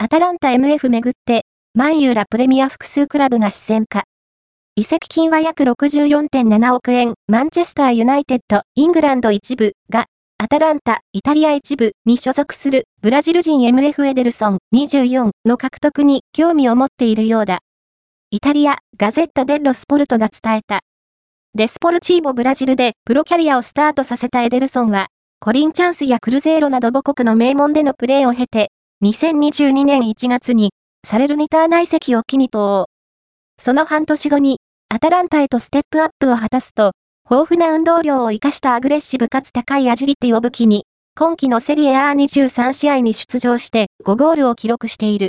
アタランタ MF めぐって、マン Uらプレミア複数クラブが視線か。移籍金は約64.7億円、マンチェスターユナイテッド、イングランド一部が、アタランタ、イタリア一部に所属するブラジル人 MF エデルソン24の獲得に興味を持っているようだ。イタリア、ガゼッタ・デッロ・スポルトが伝えた。デスポルチーボブラジルでプロキャリアをスタートさせたエデルソンは、コリンチャンスやクルゼーロなど母国の名門でのプレーを経て、2022年1月に、サレルニター内籍を機に投その半年後に、アタランタへとステップアップを果たすと、豊富な運動量を活かしたアグレッシブかつ高いアジリティを武器に、今季のセリエ A23 試合に出場して5ゴールを記録している。